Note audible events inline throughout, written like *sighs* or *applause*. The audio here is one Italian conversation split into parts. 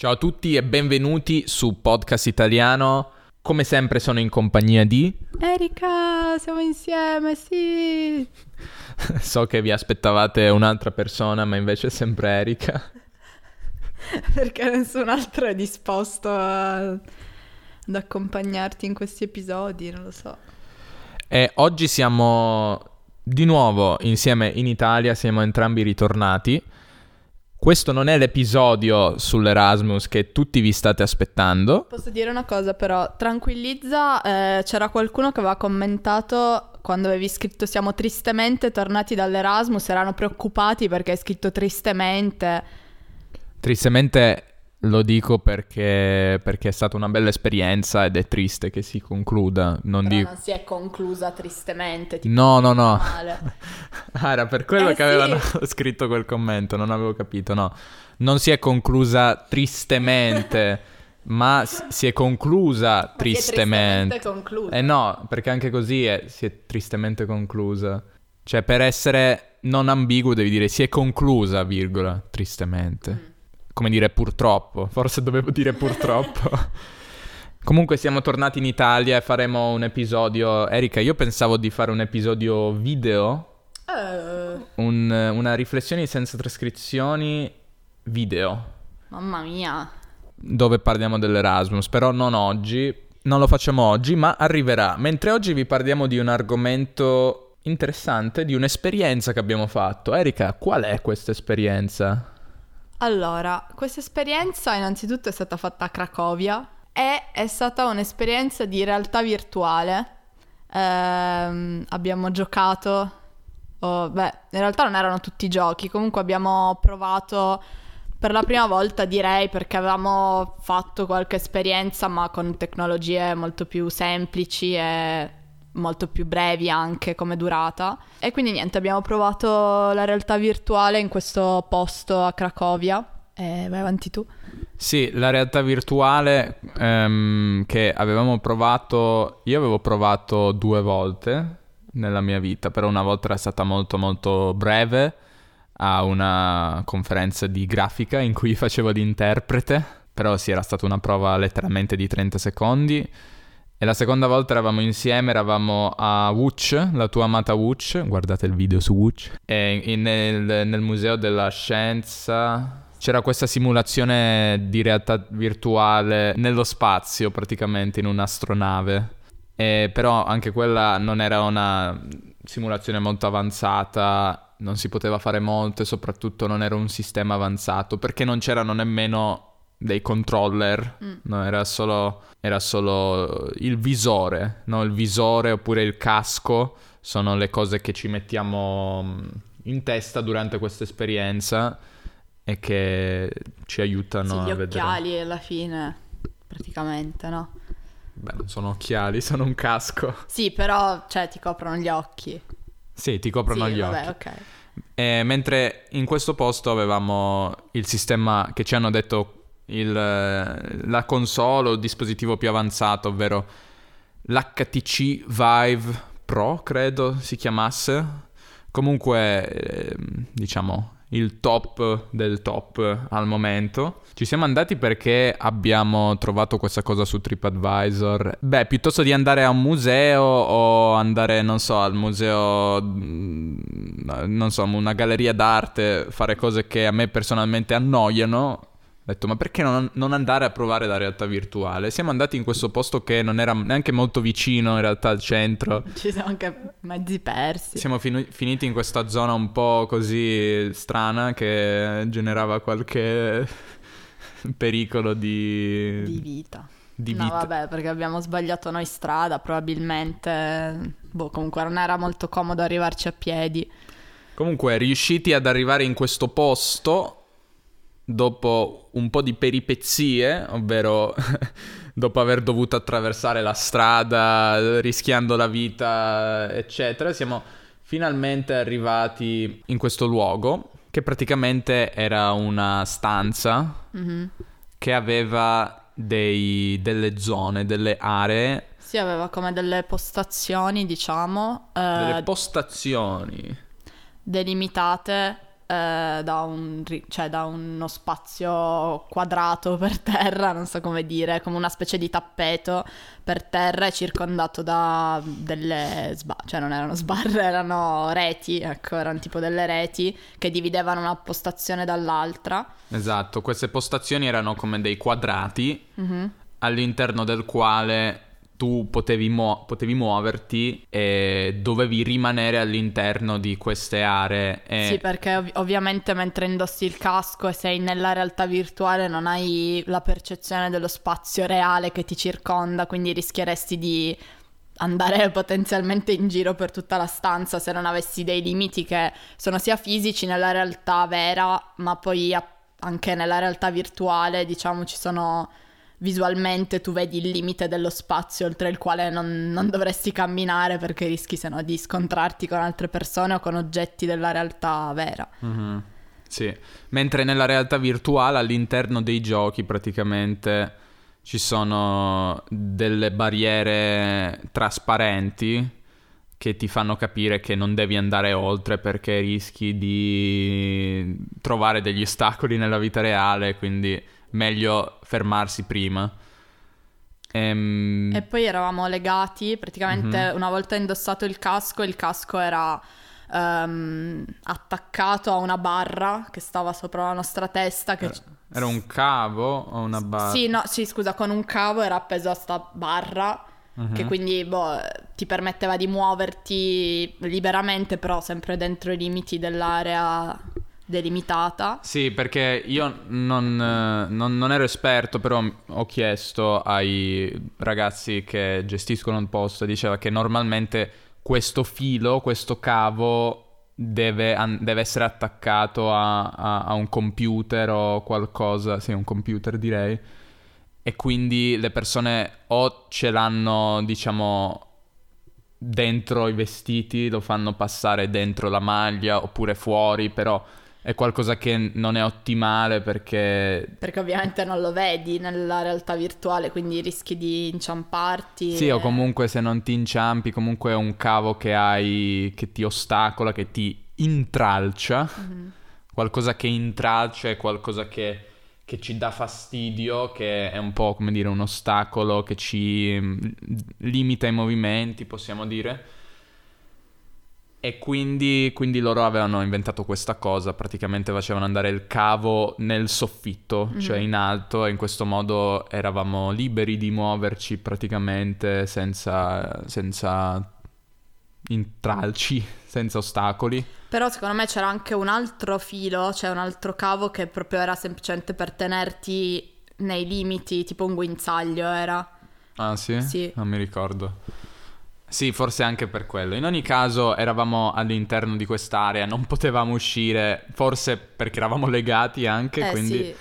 Ciao a tutti e benvenuti su Podcast Italiano. Come sempre sono in compagnia di... Erika, siamo insieme, sì. *laughs* so che vi aspettavate un'altra persona, ma invece è sempre Erika. *laughs* Perché nessun altro è disposto a... ad accompagnarti in questi episodi, non lo so. E oggi siamo di nuovo insieme in Italia, siamo entrambi ritornati. Questo non è l'episodio sull'Erasmus che tutti vi state aspettando. Posso dire una cosa però, tranquillizza, eh, c'era qualcuno che aveva commentato quando avevi scritto siamo tristemente tornati dall'Erasmus, erano preoccupati perché hai scritto tristemente. Tristemente lo dico perché, perché, è stata una bella esperienza ed è triste che si concluda. Non, dico... non si è conclusa tristemente. No, no, no. ah, *laughs* era per quello eh, che avevano sì. *laughs* scritto quel commento, non avevo capito, no. Non si è conclusa tristemente, *laughs* ma si è conclusa ma tristemente. È tristemente conclusa. Eh no, perché anche così è, si è tristemente conclusa. Cioè, per essere non ambiguo devi dire si è conclusa, virgola, tristemente. Mm come dire purtroppo, forse dovevo dire purtroppo. *laughs* Comunque siamo tornati in Italia e faremo un episodio. Erika, io pensavo di fare un episodio video. Uh. Un, una riflessione senza trascrizioni video. Mamma mia. Dove parliamo dell'Erasmus, però non oggi. Non lo facciamo oggi, ma arriverà. Mentre oggi vi parliamo di un argomento interessante, di un'esperienza che abbiamo fatto. Erika, qual è questa esperienza? Allora, questa esperienza innanzitutto è stata fatta a Cracovia e è stata un'esperienza di realtà virtuale. Ehm, abbiamo giocato, oh, beh, in realtà non erano tutti giochi, comunque abbiamo provato per la prima volta direi perché avevamo fatto qualche esperienza ma con tecnologie molto più semplici e molto più brevi anche come durata. E quindi niente, abbiamo provato la realtà virtuale in questo posto a Cracovia. E vai avanti tu. Sì, la realtà virtuale ehm, che avevamo provato, io avevo provato due volte nella mia vita, però una volta era stata molto molto breve a una conferenza di grafica in cui *laughs* facevo l'interprete, però sì, era stata una prova letteralmente di 30 secondi. E la seconda volta eravamo insieme, eravamo a Wuch, la tua amata Wuch, guardate il video su Wuch, nel, nel Museo della Scienza c'era questa simulazione di realtà virtuale nello spazio praticamente, in un'astronave. E però anche quella non era una simulazione molto avanzata, non si poteva fare molto e soprattutto non era un sistema avanzato perché non c'erano nemmeno dei controller, mm. no, era solo, era solo il visore, no? il visore oppure il casco sono le cose che ci mettiamo mm, in testa durante questa esperienza e che ci aiutano sì, a gli vedere. Gli occhiali alla fine, praticamente, no? Beh, non sono occhiali, *laughs* sono un casco. Sì, però, cioè, ti coprono gli occhi. Sì, ti coprono sì, gli vabbè, occhi. ok. E mentre in questo posto avevamo il sistema che ci hanno detto il, la console o il dispositivo più avanzato, ovvero l'HTC Vive Pro, credo si chiamasse. Comunque, eh, diciamo, il top del top al momento. Ci siamo andati perché abbiamo trovato questa cosa su TripAdvisor. Beh, piuttosto di andare a un museo o andare, non so, al museo, non so, una galleria d'arte, fare cose che a me personalmente annoiano, ho detto, ma perché non, non, andare a provare la realtà virtuale? Siamo andati in questo posto che non era neanche molto vicino in realtà al centro. Ci siamo anche mezzi persi. Siamo fin- finiti in questa zona un po' così strana che generava qualche *laughs* pericolo di... Di vita. Di no, vita. vabbè, perché abbiamo sbagliato noi strada, probabilmente... Boh, comunque non era molto comodo arrivarci a piedi. Comunque, riusciti ad arrivare in questo posto dopo un po' di peripezie, ovvero *laughs* dopo aver dovuto attraversare la strada, rischiando la vita, eccetera, siamo finalmente arrivati in questo luogo che praticamente era una stanza mm-hmm. che aveva dei, delle zone, delle aree. Sì, aveva come delle postazioni, diciamo. Delle postazioni. Delimitate eh, da, un, cioè da uno spazio quadrato per terra, non so come dire, come una specie di tappeto per terra e circondato da delle sbarre, cioè non erano sbarre, *laughs* erano reti, ecco, erano tipo delle reti che dividevano una postazione dall'altra. Esatto, queste postazioni erano come dei quadrati Mhm. all'interno del quale tu potevi, muo- potevi muoverti e dovevi rimanere all'interno di queste aree. E... Sì, perché ov- ovviamente mentre indossi il casco e sei nella realtà virtuale non hai la percezione dello spazio reale che ti circonda, quindi rischieresti di andare *laughs* potenzialmente in giro per tutta la stanza se non avessi dei limiti che sono sia fisici nella realtà vera, ma poi a- anche nella realtà virtuale, diciamo, ci sono visualmente tu vedi il limite dello spazio oltre il quale non, non dovresti camminare perché rischi se no di scontrarti con altre persone o con oggetti della realtà vera. Mhm. Sì, mentre nella realtà virtuale all'interno dei giochi praticamente ci sono delle barriere trasparenti che ti fanno capire che non devi andare oltre perché rischi di trovare degli ostacoli nella vita reale, quindi meglio fermarsi prima. Ehm, E poi eravamo legati, praticamente Mhm. una volta indossato il casco, il casco era ehm, attaccato a una barra che stava sopra la nostra testa. Che Era un cavo o una barra? Sì, no, sì, scusa, con un cavo era appeso a sta barra Mhm. che quindi boh, ti permetteva di muoverti liberamente, però sempre dentro i limiti dell'area delimitata. Sì, perché io non, eh, non- non ero esperto, però ho chiesto ai ragazzi che gestiscono il posto, diceva che normalmente questo filo, questo cavo deve, deve essere attaccato a, a- a un computer o qualcosa, sì, un computer direi, e quindi le persone o ce l'hanno, diciamo, dentro i vestiti, lo fanno passare dentro la maglia oppure fuori, però è qualcosa che non è ottimale perché Perché ovviamente non lo vedi nella realtà virtuale, quindi rischi di inciamparti. sì, o e- comunque se non ti inciampi, comunque è un cavo che hai che ti ostacola, che ti intralcia. Mhm. Qualcosa che intralcia è qualcosa che, che ci dà fastidio, che è un po' come dire un ostacolo che ci mm, limita i movimenti, possiamo dire. E quindi, quindi loro avevano inventato questa cosa, praticamente facevano andare il cavo nel soffitto, Mhm. cioè in alto, e in questo modo eravamo liberi di muoverci praticamente senza, senza intralci, *laughs* senza ostacoli. Però secondo me c'era anche un altro filo, cioè un altro cavo che proprio era semplicemente per tenerti nei limiti, tipo un guinzaglio era. Ah sì? Sì. Non mi ricordo. Sì, forse anche per quello. In ogni caso eravamo all'interno di quest'area, non potevamo uscire, forse perché eravamo legati anche, eh quindi... sì,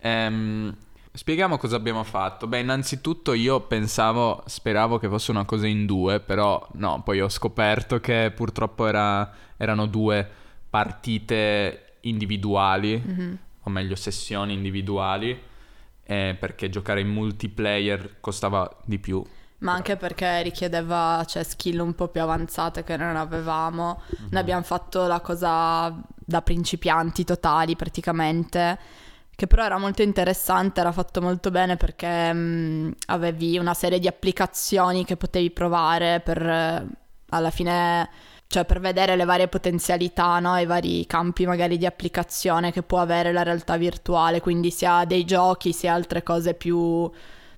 Ehm, spieghiamo cosa abbiamo fatto. Beh, innanzitutto io pensavo, speravo che fosse una cosa in due, però no, poi ho scoperto che purtroppo era- erano due partite individuali, Mhm. o meglio sessioni individuali, eh, perché giocare in multiplayer costava di più. Ma anche perché richiedeva cioè, skill un po' più avanzate che non avevamo. Mhm. Noi abbiamo fatto la cosa da principianti totali praticamente. Che però era molto interessante, era fatto molto bene perché mh, avevi una serie di applicazioni che potevi provare per eh, alla fine, cioè per vedere le varie potenzialità, no? I vari campi magari di applicazione che può avere la realtà virtuale, quindi sia dei giochi sia altre cose più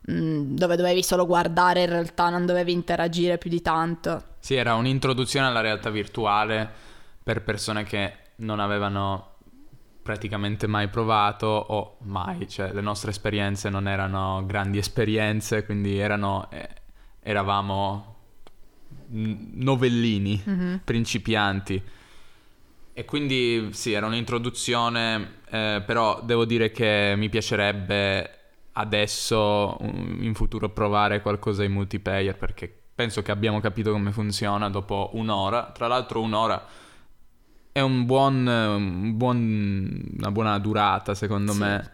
mh, dove dovevi solo guardare in realtà, non dovevi interagire più di tanto. Sì, era un'introduzione alla realtà virtuale per persone che non avevano praticamente mai provato o mai, cioè le nostre esperienze non erano grandi esperienze, quindi erano, eh, eravamo novellini, Mhm. principianti. E quindi sì, era un'introduzione, eh, però devo dire che mi piacerebbe adesso mm, in futuro provare qualcosa in multiplayer perché penso che abbiamo capito come funziona dopo un'ora. Tra l'altro un'ora è un buon, un buon- una buona durata secondo Sì. me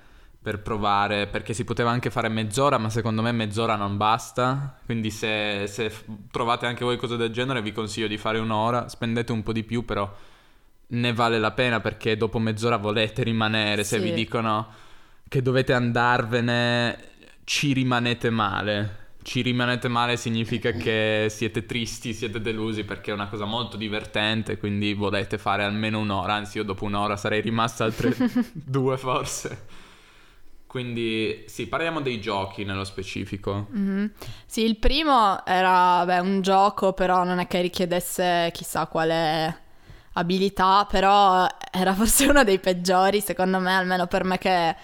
per provare perché si poteva anche fare mezz'ora ma secondo me mezz'ora non basta quindi se, se trovate anche voi cose del genere vi consiglio di fare un'ora spendete un po' di più però ne vale la pena perché dopo mezz'ora volete rimanere, se Sì. vi dicono che dovete andarvene, ci rimanete male. Ci rimanete male significa che siete tristi, siete delusi perché è una cosa molto divertente, quindi volete fare almeno un'ora, anzi io dopo un'ora sarei rimasta altre *laughs* due forse. Quindi sì, parliamo dei giochi nello specifico. Mhm. Sì, il primo era beh, un gioco, però non è che richiedesse chissà quale abilità, però era forse uno dei peggiori, secondo me, almeno per me che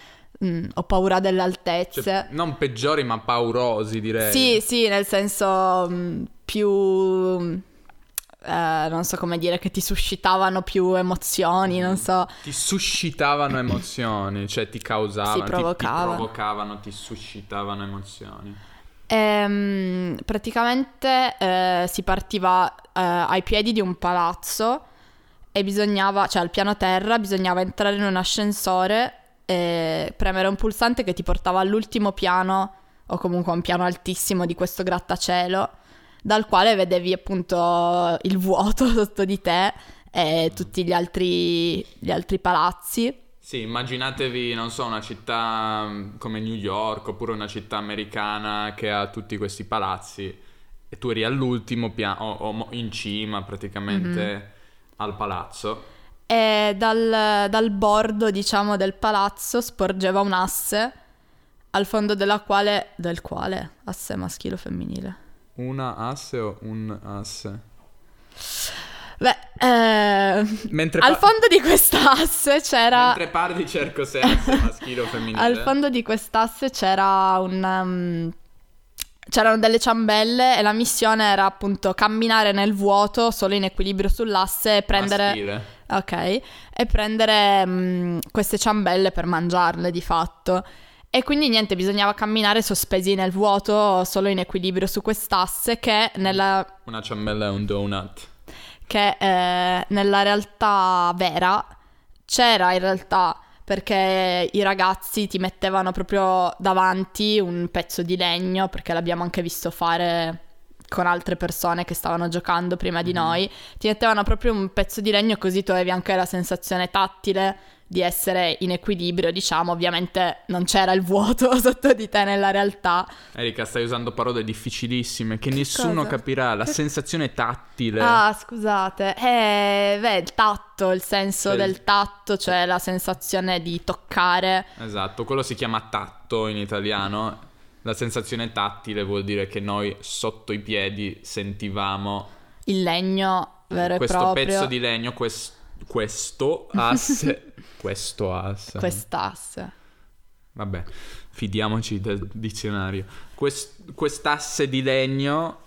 mm, ho paura delle altezze. Cioè, non peggiori ma paurosi direi. Sì, sì, nel senso mm, più... eh, non so come dire, che ti suscitavano più emozioni, non so. Ti suscitavano emozioni, cioè ti causavano, Sì, ti- ti, provocavano. provocavano, ti suscitavano emozioni. Ehm, praticamente eh, si partiva eh, ai piedi di un palazzo e bisognava, cioè al piano terra, bisognava entrare in un ascensore e premere un pulsante che ti portava all'ultimo piano o comunque a un piano altissimo di questo grattacielo, dal quale vedevi appunto il vuoto *laughs* sotto di te e tutti gli altri, gli altri palazzi. Sì, immaginatevi, non so, una città mm, come New York oppure una città americana che ha tutti questi palazzi e tu eri all'ultimo piano, o, o in cima praticamente Mhm. al palazzo. E dal, dal bordo, diciamo, del palazzo sporgeva un asse al fondo della quale... del quale? Asse maschile o femminile? Una asse o un asse? Beh, eh, Mentre, al fondo di quest'asse c'era... mentre parli cerco se asse *laughs* maschile o femminile. Al fondo di quest'asse c'era un... um, c'erano delle ciambelle e la missione era appunto camminare nel vuoto solo in equilibrio sull'asse e prendere... Maschile. Ok, e prendere mm, queste ciambelle per mangiarle di fatto. E quindi niente, bisognava camminare sospesi nel vuoto, solo in equilibrio su quest'asse che nella, Una ciambella e un donut. che, eh, nella realtà vera c'era in realtà perché i ragazzi ti mettevano proprio davanti un pezzo di legno, perché l'abbiamo anche visto fare con altre persone che stavano giocando prima di noi, ti mettevano proprio un pezzo di legno così tu avevi anche la sensazione tattile di essere in equilibrio, diciamo, ovviamente non c'era il vuoto *laughs* sotto di te nella realtà. Erika, stai usando parole difficilissime che nessuno cosa? capirà. La *laughs* sensazione tattile. Ah, scusate. Eh, beh, il tatto, il senso Cioè- del tatto, cioè la sensazione di toccare. Esatto, quello si chiama tatto in italiano. La sensazione tattile vuol dire che noi sotto i piedi sentivamo Il legno vero questo e proprio. pezzo di legno, quest- questo asse. *laughs* questo asse. Quest'asse. Vabbè, fidiamoci del dizionario. Quest- quest'asse di legno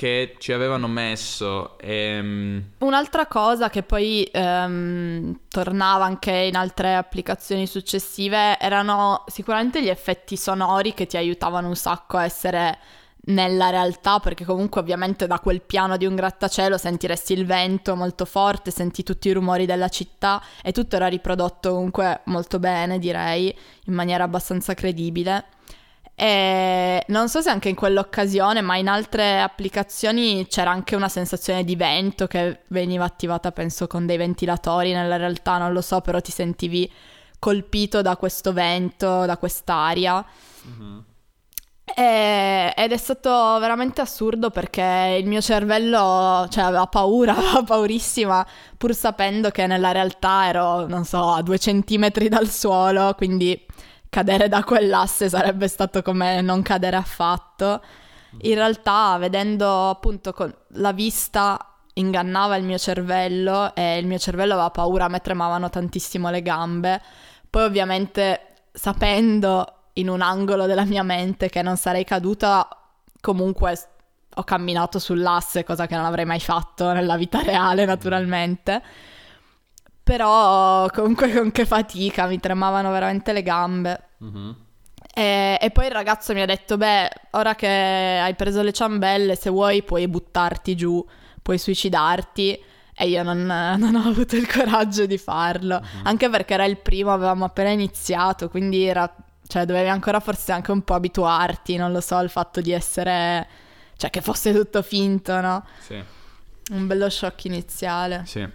che ci avevano messo. ehm, Un'altra cosa che poi ehm, tornava anche in altre applicazioni successive erano sicuramente gli effetti sonori che ti aiutavano un sacco a essere nella realtà, perché comunque ovviamente da quel piano di un grattacielo sentiresti il vento molto forte, senti tutti i rumori della città e tutto era riprodotto comunque molto bene, direi, in maniera abbastanza credibile. E non so se anche in quell'occasione, ma in altre applicazioni c'era anche una sensazione di vento che veniva attivata, penso, con dei ventilatori. Nella realtà non lo so, però ti sentivi colpito da questo vento, da quest'aria. E- ed è stato veramente assurdo perché il mio cervello cioè, aveva paura, *laughs* aveva paurissima, pur sapendo che nella realtà ero, non so, a due centimetri dal suolo, quindi cadere da quell'asse sarebbe stato come non cadere affatto. In realtà, vedendo appunto con la vista ingannava il mio cervello e il mio cervello aveva paura, a me tremavano tantissimo le gambe. Poi ovviamente sapendo in un angolo della mia mente che non sarei caduta, comunque ho camminato sull'asse, cosa che non avrei mai fatto nella vita reale naturalmente. Però comunque con che fatica, mi tremavano veramente le gambe. mhm. E, e poi il ragazzo mi ha detto: Beh, ora che hai preso le ciambelle, se vuoi puoi buttarti giù, puoi suicidarti. E io non, non ho avuto il coraggio di farlo. Anche perché era il primo, avevamo appena iniziato, quindi era. Cioè, dovevi ancora forse anche un po' abituarti, non lo so, al fatto di essere. Cioè, che fosse tutto finto, no? Sì, Un bello shock iniziale. sì.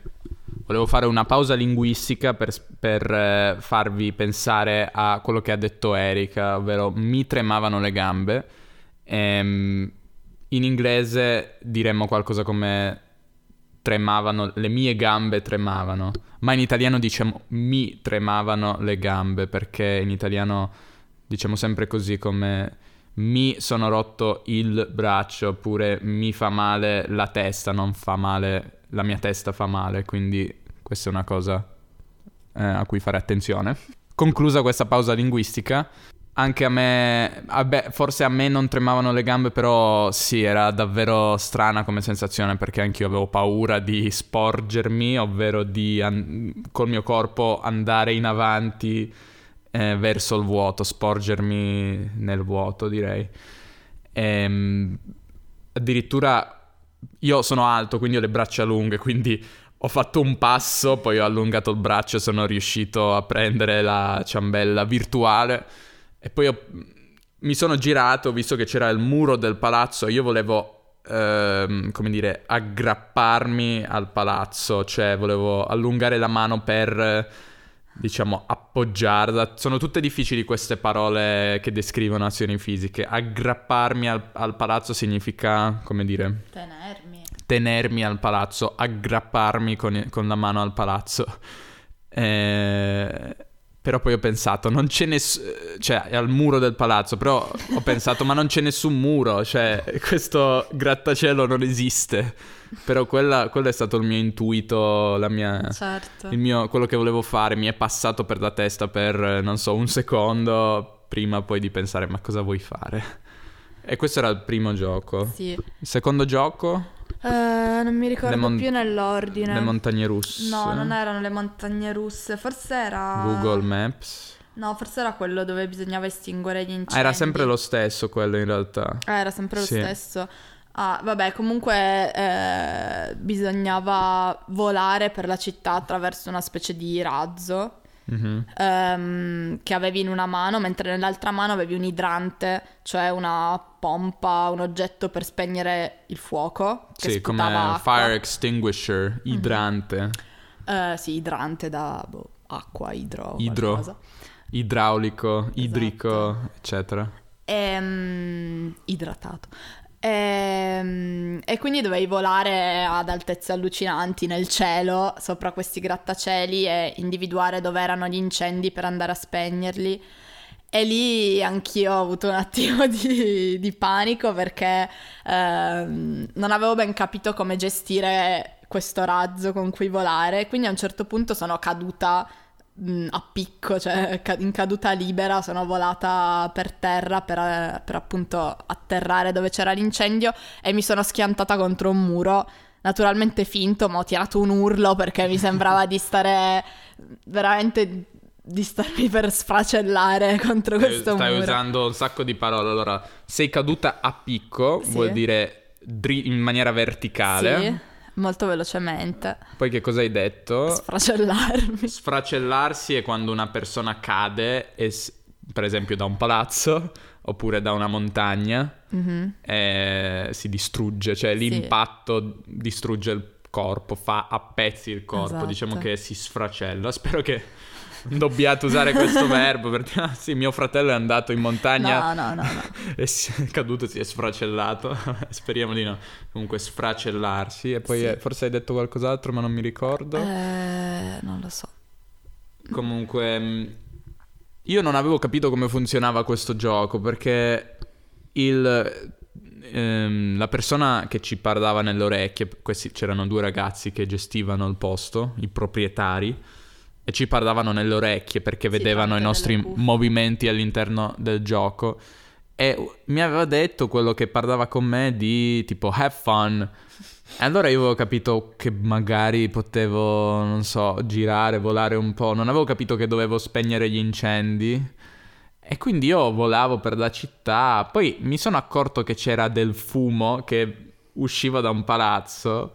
Volevo fare una pausa linguistica per, per eh, farvi pensare a quello che ha detto Erika, ovvero mi tremavano le gambe. Ehm, in inglese diremmo qualcosa come tremavano, le mie gambe tremavano, ma in italiano diciamo mi tremavano le gambe perché in italiano diciamo sempre così come mi sono rotto il braccio oppure mi fa male la testa, non fa male, la mia testa fa male, quindi questa è una cosa eh, a cui fare attenzione. Conclusa questa pausa linguistica, anche a me, vabbè, forse a me non tremavano le gambe, però sì, era davvero strana come sensazione perché anch'io avevo paura di sporgermi, ovvero di an- col mio corpo andare in avanti eh, verso il vuoto, sporgermi nel vuoto, direi. E, ehm, addirittura io sono alto, quindi ho le braccia lunghe, quindi ho fatto un passo, poi ho allungato il braccio sono riuscito a prendere la ciambella virtuale. E poi ho, mi sono girato, visto che c'era il muro del palazzo, io volevo, ehm, come dire, aggrapparmi al palazzo, cioè volevo allungare la mano per, diciamo, appoggiarla. Sono tutte difficili queste parole che descrivono azioni fisiche. Aggrapparmi al, al palazzo significa, come dire... Tenermi. Tenermi al palazzo, aggrapparmi con, con la mano al palazzo. Eh però poi ho pensato, non c'è nessuno, cioè è al muro del palazzo, però ho *laughs* pensato, ma non c'è nessun muro, cioè questo grattacielo non esiste. Però quella, quello è stato il mio intuito, la mia, certo. il mio, quello che volevo fare, mi è passato per la testa per, non so, un secondo, prima poi di pensare, ma cosa vuoi fare? E questo era il primo gioco. Sì. Il secondo gioco? Uh, non mi ricordo mon- più nell'ordine. Le montagne russe. No, non erano le montagne russe, forse era... Google Maps. No, forse era quello dove bisognava estinguere gli incendi. Ah, era sempre lo stesso quello in realtà. Ah, era sempre lo sì. stesso. Ah, vabbè, comunque eh, bisognava volare per la città attraverso una specie di razzo mm-hmm. um, che avevi in una mano, mentre nell'altra mano avevi un idrante, cioè una pompa, un oggetto per spegnere il fuoco. Che sì, come acqua. fire extinguisher, mhm. idrante. Mm-hmm. Uh, sì, idrante da boh, acqua, idro. Idro. Idraulico, esatto. idrico, eccetera. Ehm, idratato. E, ehm, e, quindi dovevi volare ad altezze allucinanti nel cielo sopra questi grattacieli e individuare dove erano gli incendi per andare a spegnerli. E lì anch'io ho avuto un attimo *laughs* di, di panico perché ehm, non avevo ben capito come gestire questo razzo con cui volare. Quindi a un certo punto sono caduta a picco, cioè in caduta libera, sono volata per terra per, per, appunto atterrare dove c'era l'incendio e mi sono schiantata contro un muro, naturalmente finto, ma ho tirato un urlo perché mi sembrava di stare veramente di starmi per sfracellare *laughs* contro questo Stai muro. Stai usando un sacco di parole, allora sei caduta a picco, sì. vuol dire dri- in maniera verticale. Sì molto velocemente. Poi che cosa hai detto? Sfracellarmi. Sfracellarsi è quando una persona cade, e, per esempio da un palazzo *laughs* oppure da una montagna, mm-hmm. e si distrugge, cioè l'impatto sì. distrugge il corpo, fa a pezzi il corpo, esatto. diciamo che si sfracella. *laughs* Spero che *laughs* dobbiate usare questo verbo perché ah, sì, mio fratello è andato in montagna no, no, no, no. *laughs* e è caduto, si è sfracellato. *laughs* Speriamo di no. Comunque sfracellarsi e poi sì. eh, forse hai detto qualcos'altro ma non mi ricordo. Eh, non lo so. Comunque mm, io non avevo capito come funzionava questo gioco perché il ehm, la persona che ci parlava nelle orecchie, questi c'erano due ragazzi che gestivano il posto, i proprietari e ci parlavano nelle orecchie perché sì, vedevano i nostri movimenti all'interno del gioco. E mi aveva detto quello che parlava con me di tipo have fun. E allora io avevo capito che magari potevo, non so, girare, volare un po'. Non avevo capito che dovevo spegnere gli incendi. E quindi io volavo per la città. Poi mi sono accorto che c'era del fumo che usciva da un palazzo.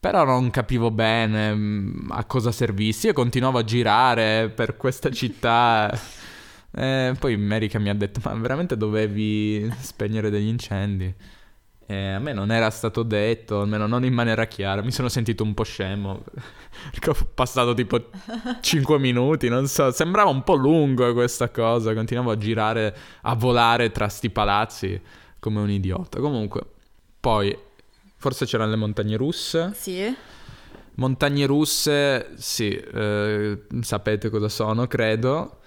Però non capivo bene mm, a cosa servisse. Io continuavo a girare per questa città. *laughs* E poi America mi ha detto: Ma veramente dovevi spegnere degli incendi? E a me non era stato detto, almeno non in maniera chiara. Mi sono sentito un po' scemo. *laughs* Perché ho passato tipo 5 *laughs* minuti, non so. Sembrava un po' lungo questa cosa. Continuavo a girare, a volare tra sti palazzi come un idiota. Comunque, poi, forse c'erano le montagne russe. Sì. Montagne russe, sì, eh, sapete cosa sono, credo.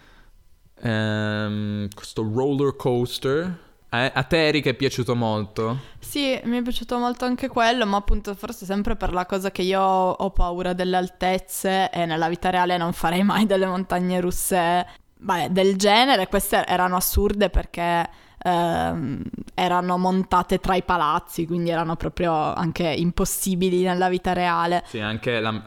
Ehm, questo roller coaster. Eh, a te Eric è piaciuto molto? Sì, mi è piaciuto molto anche quello, ma appunto forse sempre per la cosa che io ho paura delle altezze e nella vita reale non farei mai delle montagne russe beh, del genere. Queste erano assurde perché ehm, erano montate tra i palazzi, quindi erano proprio anche impossibili nella vita reale. Sì, anche la,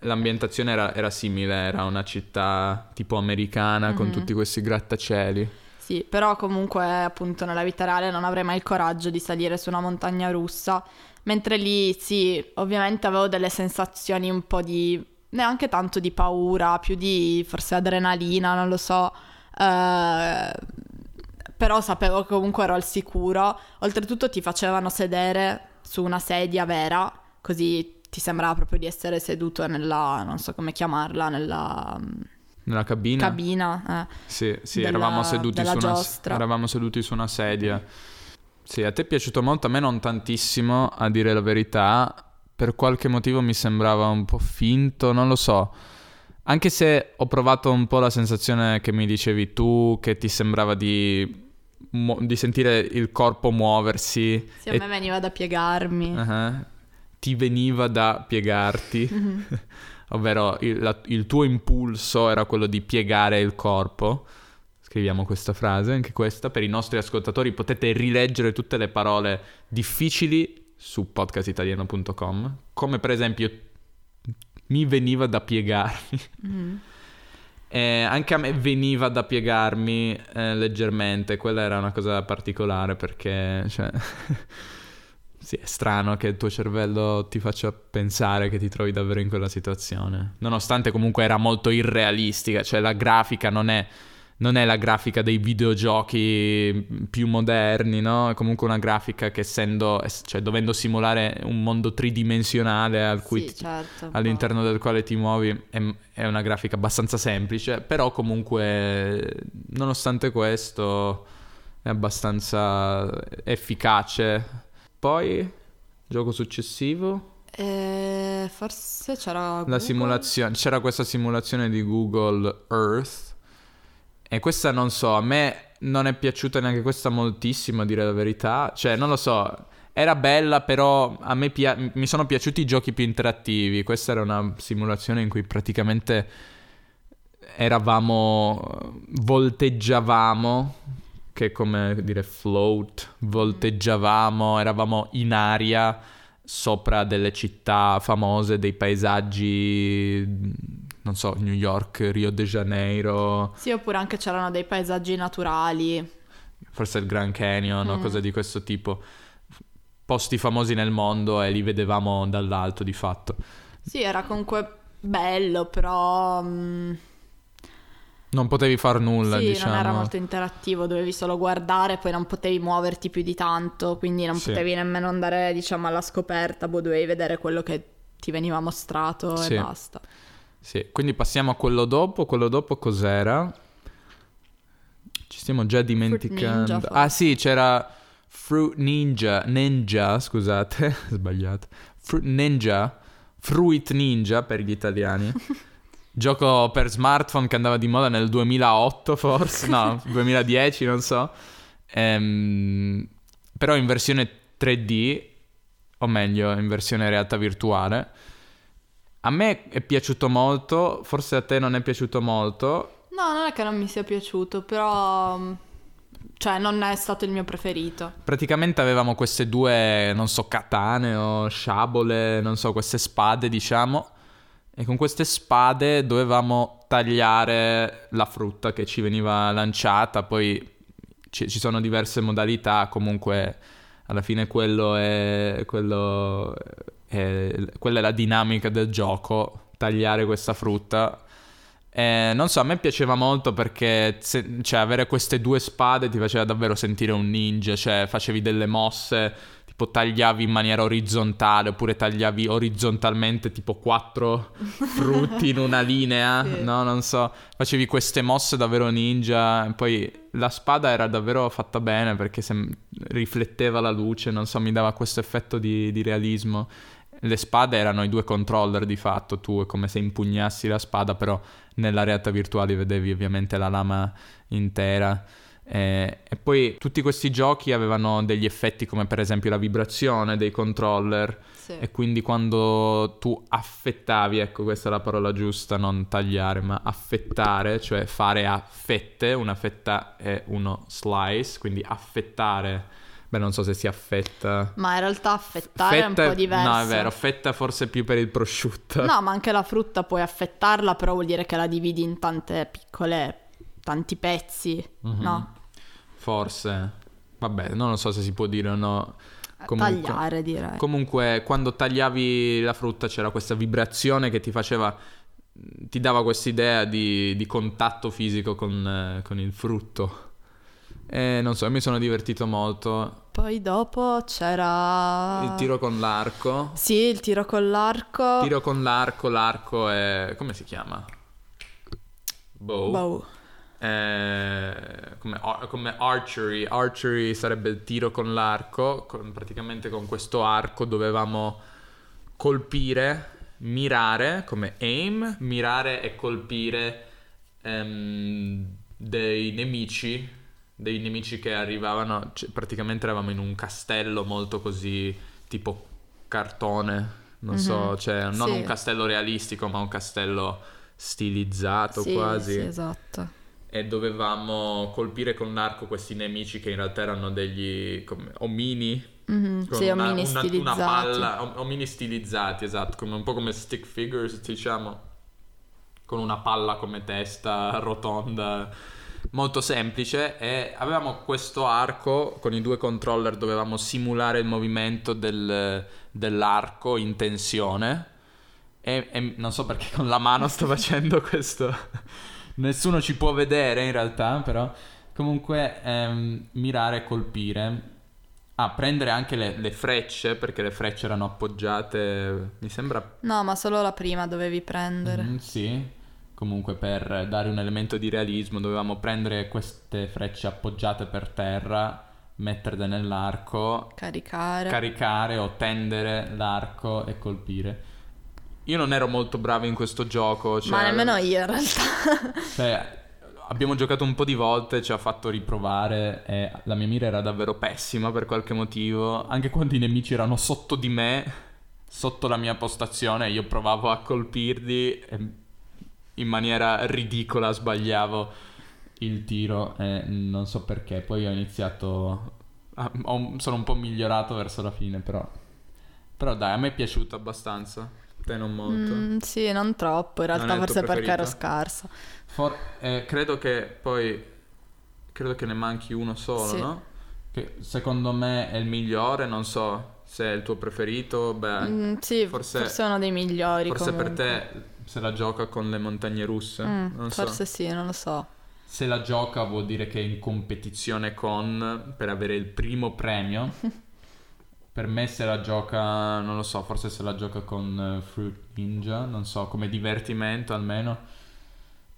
l'ambientazione era, era, simile, era una città tipo americana mm-hmm. con mhm. tutti questi grattacieli. Sì, però comunque appunto nella vita reale non avrei mai il coraggio di salire su una montagna russa, mentre lì sì, ovviamente avevo delle sensazioni un po' di neanche tanto di paura, più di forse adrenalina, non lo so. Uh, però sapevo che comunque ero al sicuro. Oltretutto ti facevano sedere su una sedia vera, così ti sembrava proprio di essere seduto nella, non so come chiamarla, nella... Nella cabina? Cabina, eh. Sì, sì, della, eravamo, seduti su una, eravamo seduti su una sedia. Sì, a te è piaciuto molto, a me non tantissimo, a dire la verità. Per qualche motivo mi sembrava un po' finto, non lo so. Anche se ho provato un po' la sensazione che mi dicevi tu, che ti sembrava di di sentire il corpo muoversi. Sì, a e... me veniva da piegarmi. Uh-huh. Ti veniva da piegarti, mm-hmm. *laughs* ovvero il, la, il, tuo impulso era quello di piegare il corpo. Scriviamo questa frase, anche questa, per i nostri ascoltatori potete rileggere tutte le parole difficili su podcastitaliano.com, come per esempio mi veniva da piegarmi. Mm-hmm. Eh, anche a me veniva da piegarmi eh, leggermente, quella era una cosa particolare perché, cioè, *laughs* sì, è strano che il tuo cervello ti faccia pensare che ti trovi davvero in quella situazione, nonostante comunque era molto irrealistica, cioè la grafica non è non è la grafica dei videogiochi più moderni, no? È comunque una grafica che essendo, cioè dovendo simulare un mondo tridimensionale al cui sì, certo, all'interno del quale ti muovi, è, è, una grafica abbastanza semplice, però comunque nonostante questo è abbastanza efficace. Poi, gioco successivo. Eh, forse c'era Google. la simulazione, c'era questa simulazione di Google Earth e questa non so, a me non è piaciuta neanche questa moltissimo, a dire la verità. Cioè, non lo so, era bella, però a me pia- mi sono piaciuti i giochi più interattivi. Questa era una simulazione in cui praticamente eravamo, volteggiavamo, che è come dire float, volteggiavamo, eravamo in aria sopra delle città famose, dei paesaggi non so, New York, Rio de Janeiro. Sì, oppure anche c'erano dei paesaggi naturali. Forse il Grand Canyon mm. o cose di questo tipo. Posti famosi nel mondo e li vedevamo dall'alto di fatto. Sì, era comunque bello, però... Mm... Non potevi far nulla, sì, diciamo. non era molto interattivo, dovevi solo guardare, poi non potevi muoverti più di tanto, quindi non sì. potevi nemmeno andare, diciamo, alla scoperta, boh, dovevi vedere quello che ti veniva mostrato sì. e basta. Sì, quindi passiamo a quello dopo. Quello dopo cos'era? Ci stiamo già dimenticando. Ninja, ah sì, c'era Fruit Ninja, Ninja, scusate, *laughs* sbagliato. Fruit Ninja, Fruit Ninja per gli italiani. *laughs* Gioco per smartphone che andava di moda nel 2008 forse, no, *laughs* 2010, non so. Ehm, però in versione 3D, o meglio, in versione realtà virtuale. A me è piaciuto molto, forse a te non è piaciuto molto. No, non è che non mi sia piaciuto, però... Mm, cioè, non è stato il mio preferito. Praticamente avevamo queste due, non so, katane o sciabole, non so, queste spade, diciamo. E con queste spade dovevamo tagliare la frutta che ci veniva lanciata. Poi ci, ci sono diverse modalità, comunque alla fine quello è... Quello e quella è la dinamica del gioco, tagliare questa frutta. E non so, a me piaceva molto perché se, cioè, avere queste due spade ti faceva davvero sentire un ninja, cioè facevi delle mosse, tipo tagliavi in maniera orizzontale oppure tagliavi orizzontalmente tipo quattro *laughs* frutti in una linea, Sì. no? Non so, facevi queste mosse davvero ninja. Poi la spada era davvero fatta bene perché sem- rifletteva la luce, non so, mi dava questo effetto di, di realismo. Le spade erano i due controller di fatto, tu è come se impugnassi la spada, però nella realtà virtuale vedevi ovviamente la lama intera. Eh, e poi tutti questi giochi avevano degli effetti come per esempio la vibrazione dei controller Sì. e quindi quando tu affettavi, ecco questa è la parola giusta, non tagliare, ma affettare, cioè fare a fette, una fetta è uno slice, quindi affettare, beh non so se si affetta. Ma in realtà affettare è un Fetta- po' diverso. No, è vero, fetta forse più per il prosciutto. No, ma anche la frutta puoi affettarla, però vuol dire che la dividi in tante piccole, tanti pezzi, Mhm. no? Forse. Vabbè, non lo so se si può dire o no. Comunque- Tagliare, direi. Comunque, quando tagliavi la frutta c'era questa vibrazione che ti faceva, ti dava quest'idea di, di contatto fisico con, eh, con il frutto. E non so, mi sono divertito molto. Poi dopo c'era... Il tiro con l'arco. Sì, il tiro con l'arco. Tiro con l'arco, l'arco è... come si chiama? Bow. Bow. Eh, come, come archery. Archery sarebbe il tiro con l'arco. con- praticamente con questo arco dovevamo colpire, mirare come aim, mirare e colpire ehm, dei nemici. Dei nemici che arrivavano. cioè, praticamente eravamo in un castello molto così tipo cartone. Non so, Mhm. cioè non Sì. un castello realistico, ma un castello stilizzato Sì, quasi sì, esatto. e dovevamo colpire con l'arco questi nemici che in realtà erano degli come, omini Mhm, con Sì, una, omini una- stilizzati. una palla om- omini stilizzati esatto come, un po' come stick figures diciamo con una palla come testa rotonda molto semplice e avevamo questo arco con i due controller dovevamo simulare il movimento del- dell'arco in tensione. E, e non so perché con la mano sto facendo *laughs* questo. Nessuno ci può vedere in realtà però. Comunque ehm, mirare e colpire. Ah prendere anche le, le frecce perché le frecce erano appoggiate mi sembra No, ma solo la prima dovevi prendere. Mm, sì, comunque per dare un elemento di realismo dovevamo prendere queste frecce appoggiate per terra, metterle nell'arco, Caricare. caricare o tendere l'arco e colpire. Io non ero molto bravo in questo gioco, cioè, ma nemmeno io in realtà. *laughs* cioè, abbiamo giocato un po' di volte, ci ha fatto riprovare e la mia mira era davvero pessima per qualche motivo, anche quando i nemici erano sotto di me, sotto la mia postazione, io provavo a colpirli e in maniera ridicola sbagliavo il tiro e non so perché, poi ho iniziato, a- ho- sono un po' migliorato verso la fine, però, però dai, a me è piaciuto abbastanza, te non molto. Mm, sì, non troppo, in realtà forse perché ero scarsa. For- eh, credo che poi credo che ne manchi uno solo, Sì. no? Che secondo me è il migliore, non so se è il tuo preferito, beh, Mm, sì, forse- forse, è uno dei migliori forse per comunque. te se la gioca con le montagne russe, Mm, non so. forse sì, non lo so. Se la gioca vuol dire che è in competizione con per avere il primo premio. *laughs* per me se la gioca, non lo so, forse se la gioca con eh, Fruit Ninja, non so, come divertimento almeno.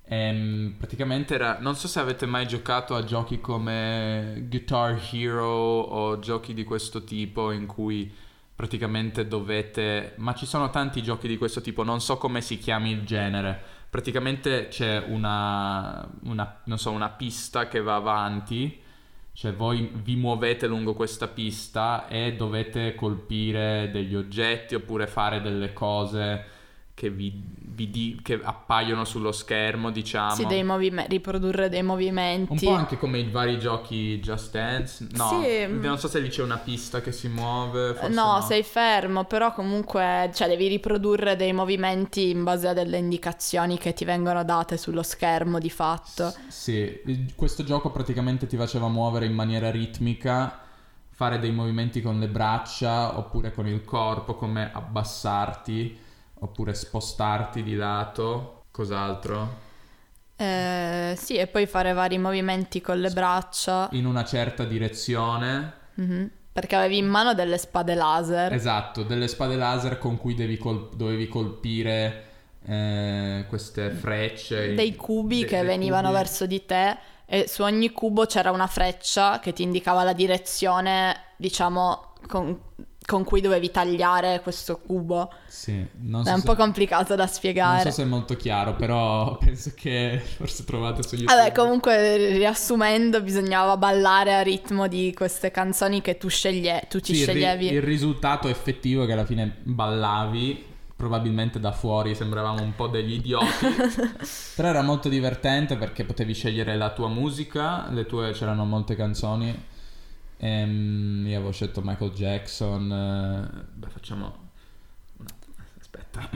Ehm, praticamente era, non so se avete mai giocato a giochi come Guitar Hero o giochi di questo tipo in cui praticamente dovete, ma ci sono tanti giochi di questo tipo, non so come si chiami il genere. Praticamente c'è una, una, non so, una pista che va avanti, cioè voi vi muovete lungo questa pista e dovete colpire degli oggetti oppure fare delle cose che, vi, di- che appaiono sullo schermo, diciamo. Sì, dei movime- riprodurre dei movimenti. Un po' anche come i vari giochi Just Dance. No, Sì. non so se lì c'è una pista che si muove. Forse No, sei fermo, però comunque cioè, devi riprodurre dei movimenti in base a delle indicazioni che ti vengono date sullo schermo di fatto. Sì, il- questo gioco praticamente ti faceva muovere in maniera ritmica, fare dei movimenti con le braccia oppure con il corpo, come abbassarti oppure spostarti di lato. Cos'altro? Eh, sì, e poi fare vari movimenti con le braccia. In una certa direzione Mhm. Perché avevi in mano delle spade laser. Esatto, delle spade laser con cui devi col- dovevi colpire eh, queste frecce. Dei cubi de- che dei venivano cubi. verso di te e su ogni cubo c'era una freccia che ti indicava la direzione, diciamo, con, con cui dovevi tagliare questo cubo. Sì, non È so un se- po' complicato da Non spiegare. so se è molto chiaro, però *laughs* penso che forse trovate su YouTube. Vabbè, comunque riassumendo, bisognava ballare a ritmo di queste canzoni che tu, sceglie, tu ci Sì, il ri- sceglievi. il risultato effettivo è che alla fine ballavi, probabilmente da fuori sembravamo un po' degli idioti, *laughs* però era molto divertente perché potevi scegliere la tua musica, le tue c'erano molte canzoni. Ehm, io avevo scelto Michael Jackson. eh, beh, facciamo. un attimo, Aspetta.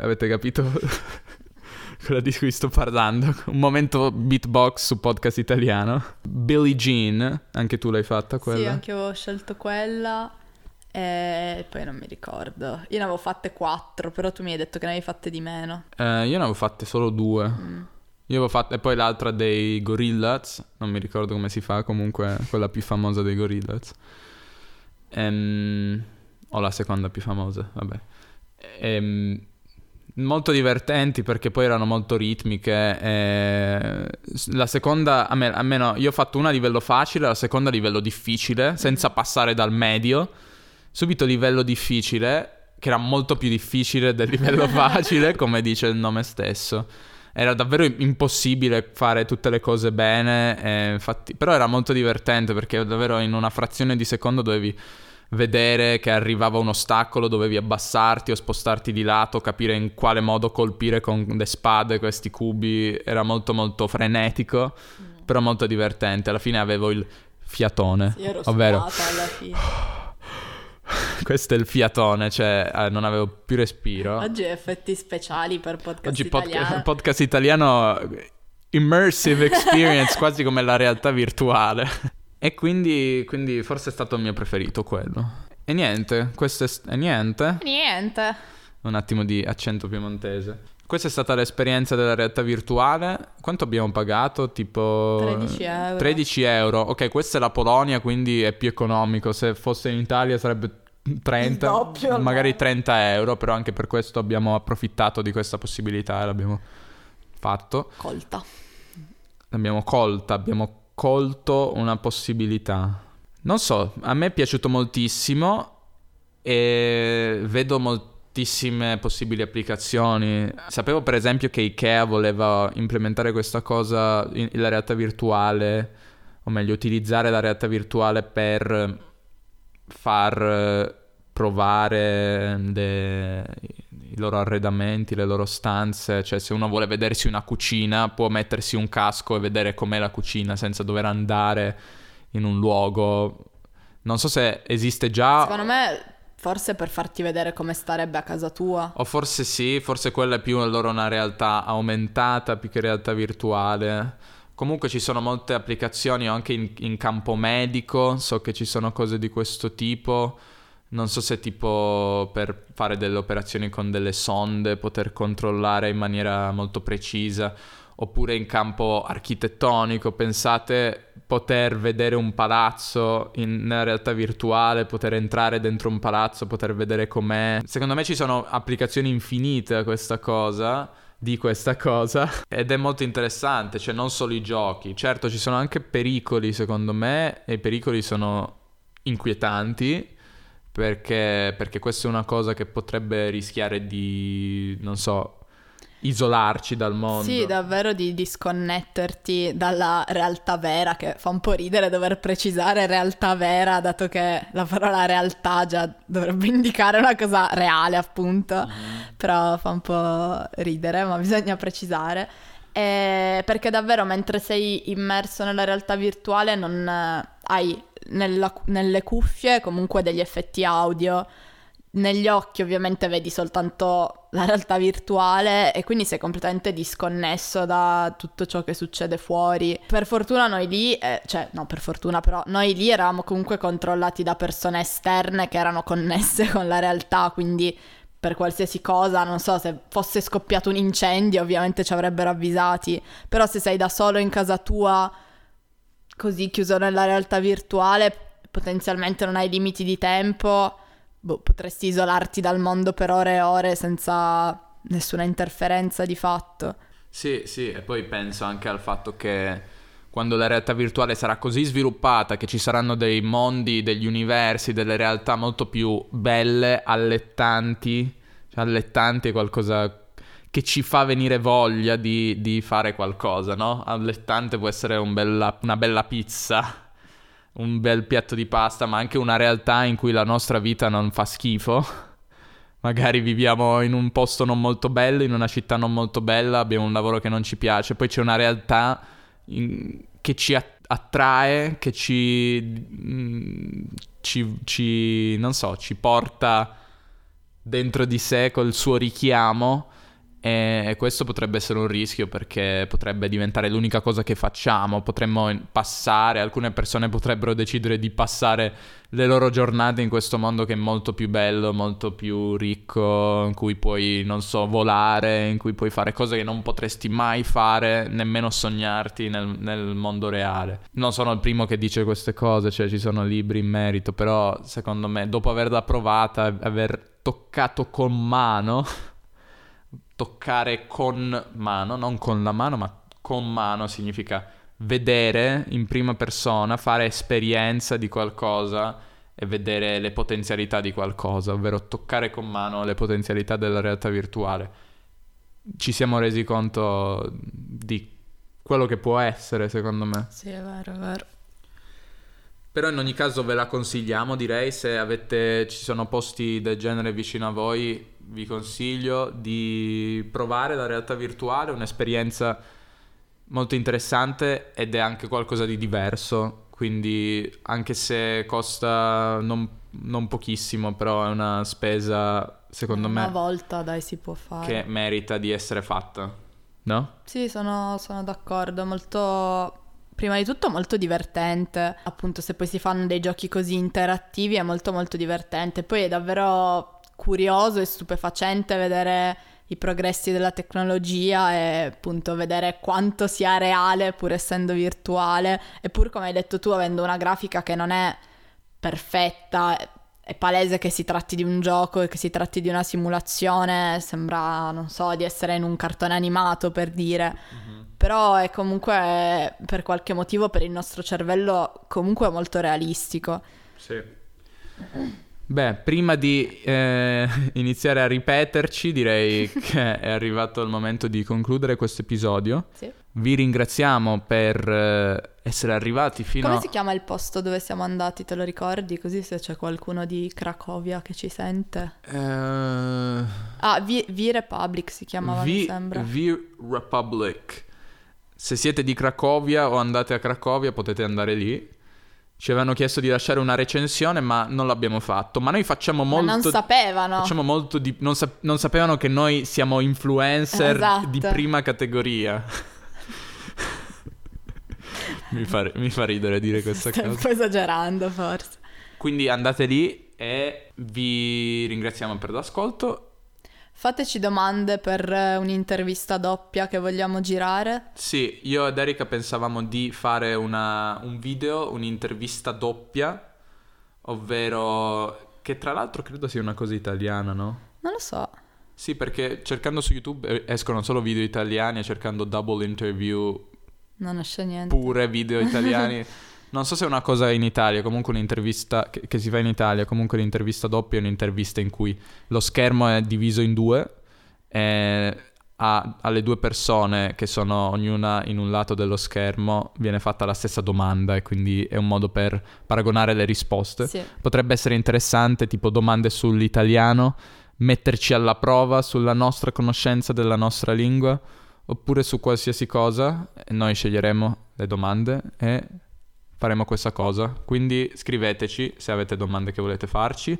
Avete capito *laughs* quello di cui sto parlando? Un momento beatbox su podcast italiano. Billie Jean, anche tu l'hai fatta quella? Sì, anche io avevo scelto quella. E poi non mi ricordo. Io ne avevo fatte quattro, però tu mi hai detto che ne avevi fatte di meno. Eh, io ne avevo fatte solo due. Mm. Io avevo fatto, e poi l'altra dei Gorillaz, non mi ricordo come si fa, comunque quella più famosa dei Gorillaz. Ehm, o la seconda più famosa, vabbè. Ehm, molto divertenti perché poi erano molto ritmiche. e La seconda, a me- almeno io ho fatto una a livello facile, la seconda a livello difficile, senza passare dal medio. Subito livello difficile, che era molto più difficile del livello *laughs* facile, come dice il nome stesso. Era davvero impossibile fare tutte le cose bene, infatti, però era molto divertente perché davvero in una frazione di secondo dovevi vedere che arrivava un ostacolo, dovevi abbassarti o spostarti di lato, capire in quale modo colpire con le spade questi cubi, era molto molto frenetico, però molto divertente. Alla fine avevo il fiatone, Io ero ovvero alla fine. *sighs* *laughs* questo è il fiatone, cioè eh, non avevo più respiro. Oggi effetti speciali per podcast Oggi pod- italiano. *laughs* podcast italiano immersive experience, quasi come la realtà virtuale. *laughs* E quindi, quindi forse è stato il mio preferito quello. E niente, questo è, e niente. Niente. Un attimo di accento piemontese. Questa è stata l'esperienza della realtà virtuale. Quanto abbiamo pagato? Tipo 13 euro. 13 euro. Ok, questa è la Polonia, quindi è più economico. Se fosse in Italia sarebbe 30, Il doppio, magari 30 euro, però anche per questo abbiamo approfittato di questa possibilità e l'abbiamo fatto. Colta. L'abbiamo colta, abbiamo colto una possibilità. Non so, a me è piaciuto moltissimo e vedo moltissime possibili applicazioni. Sapevo per esempio che Ikea voleva implementare questa cosa la realtà virtuale, o meglio utilizzare la realtà virtuale per far eh, provare le- i loro arredamenti, le loro stanze, cioè se uno vuole vedersi una cucina può mettersi un casco e vedere com'è la cucina senza dover andare in un luogo. Non so se esiste già Secondo me, forse per farti vedere come starebbe a casa tua. o forse sì, forse quella è più allora una realtà aumentata più che realtà virtuale. Comunque ci sono molte applicazioni anche in, in campo medico, so che ci sono cose di questo tipo. Non so se tipo per fare delle operazioni con delle sonde, poter controllare in maniera molto precisa, oppure in campo architettonico, pensate poter vedere un palazzo in nella realtà virtuale, poter entrare dentro un palazzo, poter vedere com'è. Secondo me ci sono applicazioni infinite a questa cosa di questa cosa *laughs* ed è molto interessante, cioè non solo i giochi. Certo, ci sono anche pericoli secondo me e i pericoli sono inquietanti perché, perché questa è una cosa che potrebbe rischiare di, non so, isolarci dal mondo. Sì, davvero di disconnetterti dalla realtà vera, che fa un po' ridere dover precisare realtà vera, dato che la parola realtà già dovrebbe *laughs* indicare una cosa reale, appunto. Però fa un po' ridere, ma bisogna precisare. Eh, perché davvero mentre sei immerso nella realtà virtuale non hai nella- nelle cuffie comunque degli effetti audio negli occhi ovviamente vedi soltanto la realtà virtuale e quindi sei completamente disconnesso da tutto ciò che succede fuori. Per fortuna noi lì, eh, cioè no per fortuna però, noi lì eravamo comunque controllati da persone esterne che erano connesse con la realtà, quindi per qualsiasi cosa, non so, se fosse scoppiato un incendio ovviamente ci avrebbero avvisati, però se sei da solo in casa tua, così chiuso nella realtà virtuale, potenzialmente non hai limiti di tempo, boh, potresti isolarti dal mondo per ore e ore senza nessuna interferenza di fatto. Sì, sì, e poi penso anche al fatto che quando la realtà virtuale sarà così sviluppata che ci saranno dei mondi, degli universi, delle realtà molto più belle, allettanti, cioè allettanti è qualcosa che ci fa venire voglia di, di fare qualcosa, no? Allettante può essere un bella, una bella pizza, un bel piatto di pasta, ma anche una realtà in cui la nostra vita non fa schifo. *laughs* Magari viviamo in un posto non molto bello, in una città non molto bella, abbiamo un lavoro che non ci piace, poi c'è una realtà in... che ci attrae, che ci, mm, ci, ci, non so, ci porta dentro di sé col suo richiamo e questo potrebbe essere un rischio perché potrebbe diventare l'unica cosa che facciamo, potremmo passare, alcune persone potrebbero decidere di passare le loro giornate in questo mondo che è molto più bello, molto più ricco, in cui puoi, non so, volare, in cui puoi fare cose che non potresti mai fare, nemmeno sognarti nel, nel mondo reale. Non sono il primo che dice queste cose, cioè ci sono libri in merito, però secondo me dopo averla provata, aver toccato con mano *laughs* toccare con mano, non con la mano, ma con mano significa vedere in prima persona, fare esperienza di qualcosa e vedere le potenzialità di qualcosa, ovvero toccare con mano le potenzialità della realtà virtuale. Ci siamo resi conto di quello che può essere, secondo me. Sì, è vero, è vero. Però in ogni caso ve la consigliamo, direi, se avete, ci sono posti del genere vicino a voi, vi consiglio di provare la realtà virtuale, un'esperienza molto interessante ed è anche qualcosa di diverso, quindi anche se costa non, non pochissimo, però è una spesa, secondo una me... Una volta, dai, si può fare. Che merita di essere fatta, no? Sì, sono, sono d'accordo, molto... Prima di tutto molto divertente, appunto se poi si fanno dei giochi così interattivi è molto molto divertente, poi è davvero curioso e stupefacente vedere i progressi della tecnologia e appunto vedere quanto sia reale pur essendo virtuale. E pur come hai detto tu avendo una grafica che non è perfetta è palese che si tratti di un gioco e che si tratti di una simulazione sembra non so di essere in un cartone animato per dire. Mm-hmm. però è comunque per qualche motivo per il nostro cervello comunque molto realistico. Sì Beh, prima di eh, *laughs* iniziare a ripeterci, direi *laughs* che è arrivato il momento di concludere questo episodio. Sì. Vi ringraziamo per eh, essere arrivati fino Come si chiama il posto dove siamo andati, te lo ricordi? Così se c'è qualcuno di Cracovia che ci sente. Uh... Ah, v-, v Republic si chiamava, v- mi sembra. V-Republic. Se siete di Cracovia o andate a Cracovia potete andare lì ci avevano chiesto di lasciare una recensione, ma non l'abbiamo fatto. Ma noi facciamo molto. Ma non sapevano. Facciamo molto di. Non, sa- non sapevano che noi siamo influencer esatto. di prima categoria. *laughs* mi, fa, mi, fa, ridere dire questa Stai cosa. Stai un po' esagerando, forse. Quindi andate lì e vi ringraziamo per l'ascolto Fateci domande per eh, un'intervista doppia che vogliamo girare. Sì, io ed Erika pensavamo di fare una, un video, un'intervista doppia, ovvero che tra l'altro credo sia una cosa italiana, no? Non lo so. Sì, perché cercando su YouTube eh, escono solo video italiani e cercando double interview non esce niente. Pure video italiani. *laughs* Non so se è una cosa in Italia, comunque un'intervista che, che, si fa in Italia, comunque l'intervista doppia è un'intervista in cui lo schermo è diviso in due e a, alle due persone che sono ognuna in un lato dello schermo viene fatta la stessa domanda e quindi è un modo per paragonare le risposte. Sì. Potrebbe essere interessante, tipo domande sull'italiano, metterci alla prova sulla nostra conoscenza della nostra lingua oppure su qualsiasi cosa noi sceglieremo le domande e faremo questa cosa. Quindi scriveteci se avete domande che volete farci.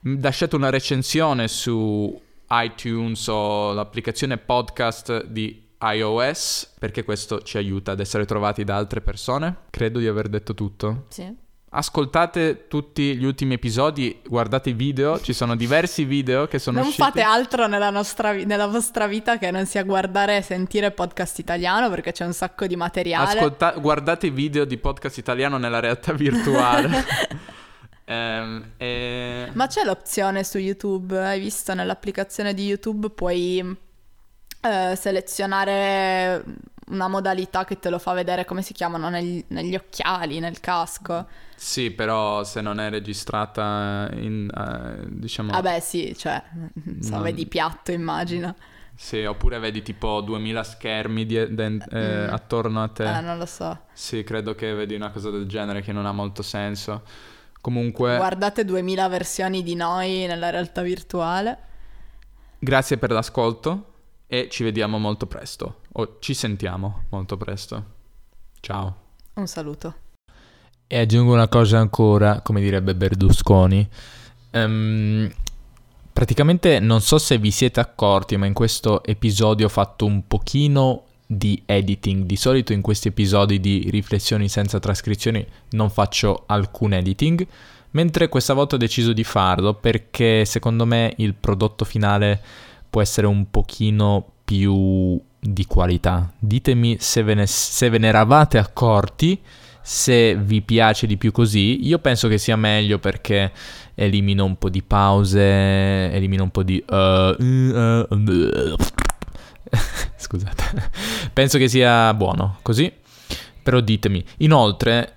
Lasciate una recensione su iTunes o l'applicazione podcast di iOS perché questo ci aiuta ad essere trovati da altre persone. Credo di aver detto tutto. Sì. Ascoltate tutti gli ultimi episodi, guardate i video, ci sono diversi video che sono non usciti. fate altro nella, nostra, nella vostra vita che non sia guardare e sentire podcast italiano perché c'è un sacco di materiale. Ascolta- guardate i video di podcast italiano nella realtà virtuale. *laughs* Ehm, e- Ma c'è l'opzione su YouTube, hai visto nell'applicazione di YouTube puoi eh, selezionare una modalità che te lo fa vedere come si chiamano negli, negli occhiali, nel casco. Sì, però se non è registrata in, eh, diciamo... Vabbè sì, cioè, so, Non- vedi piatto immagino. Sì, oppure vedi tipo 2000 schermi di- de- eh, Mm. attorno a te. Eh, non lo so. Sì, credo che vedi una cosa del genere che non ha molto senso. Comunque, Guardate 2000 versioni di noi nella realtà virtuale. grazie per l'ascolto e ci vediamo molto presto. O ci sentiamo molto presto. Ciao. Un saluto. E aggiungo una cosa ancora, come direbbe Berlusconi. Ehm, praticamente non so se vi siete accorti, ma in questo episodio ho fatto un pochino di editing. Di solito in questi episodi di riflessioni senza trascrizioni non faccio alcun editing, mentre questa volta ho deciso di farlo perché secondo me il prodotto finale può essere un pochino più di qualità. Ditemi se ve ne, se ve ne eravate accorti se vi piace di più così, io penso che sia meglio perché elimino un po' di pause, elimino un po' di... uh, uh, uh, Scusate, penso che sia buono così, però ditemi. Inoltre,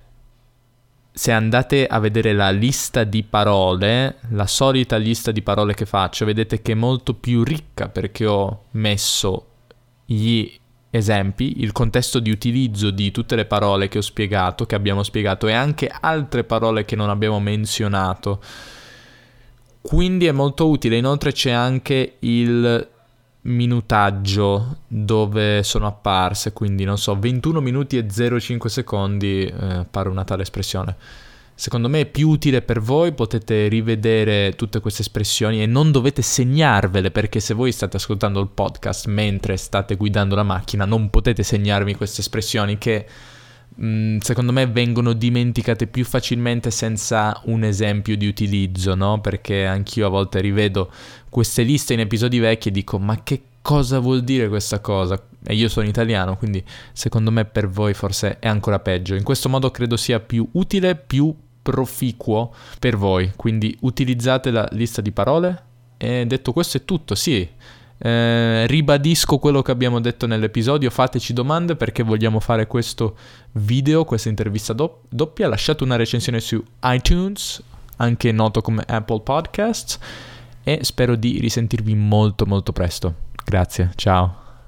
se andate a vedere la lista di parole, la solita lista di parole che faccio, vedete che è molto più ricca perché ho messo gli esempi, il contesto di utilizzo di tutte le parole che ho spiegato, che abbiamo spiegato e anche altre parole che non abbiamo menzionato. Quindi è molto utile. Inoltre c'è anche il minutaggio dove sono apparse, quindi non so, 21 minuti e 05 secondi eh, pare una tale espressione. Secondo me è più utile per voi, potete rivedere tutte queste espressioni e non dovete segnarvele perché se voi state ascoltando il podcast mentre state guidando la macchina non potete segnarvi queste espressioni che mh, secondo me vengono dimenticate più facilmente senza un esempio di utilizzo, no? Perché anch'io a volte rivedo queste liste in episodi vecchi e dico ma che cosa vuol dire questa cosa? E io sono italiano, quindi secondo me per voi forse è ancora peggio. In questo modo credo sia più utile, più proficuo per voi. Quindi utilizzate la lista di parole. E detto questo è tutto, sì. Eh, ribadisco quello che abbiamo detto nell'episodio, fateci domande perché vogliamo fare questo video, questa intervista do- doppia. Lasciate una recensione su iTunes, anche noto come Apple Podcasts, e spero di risentirvi molto molto presto. Grazie, ciao.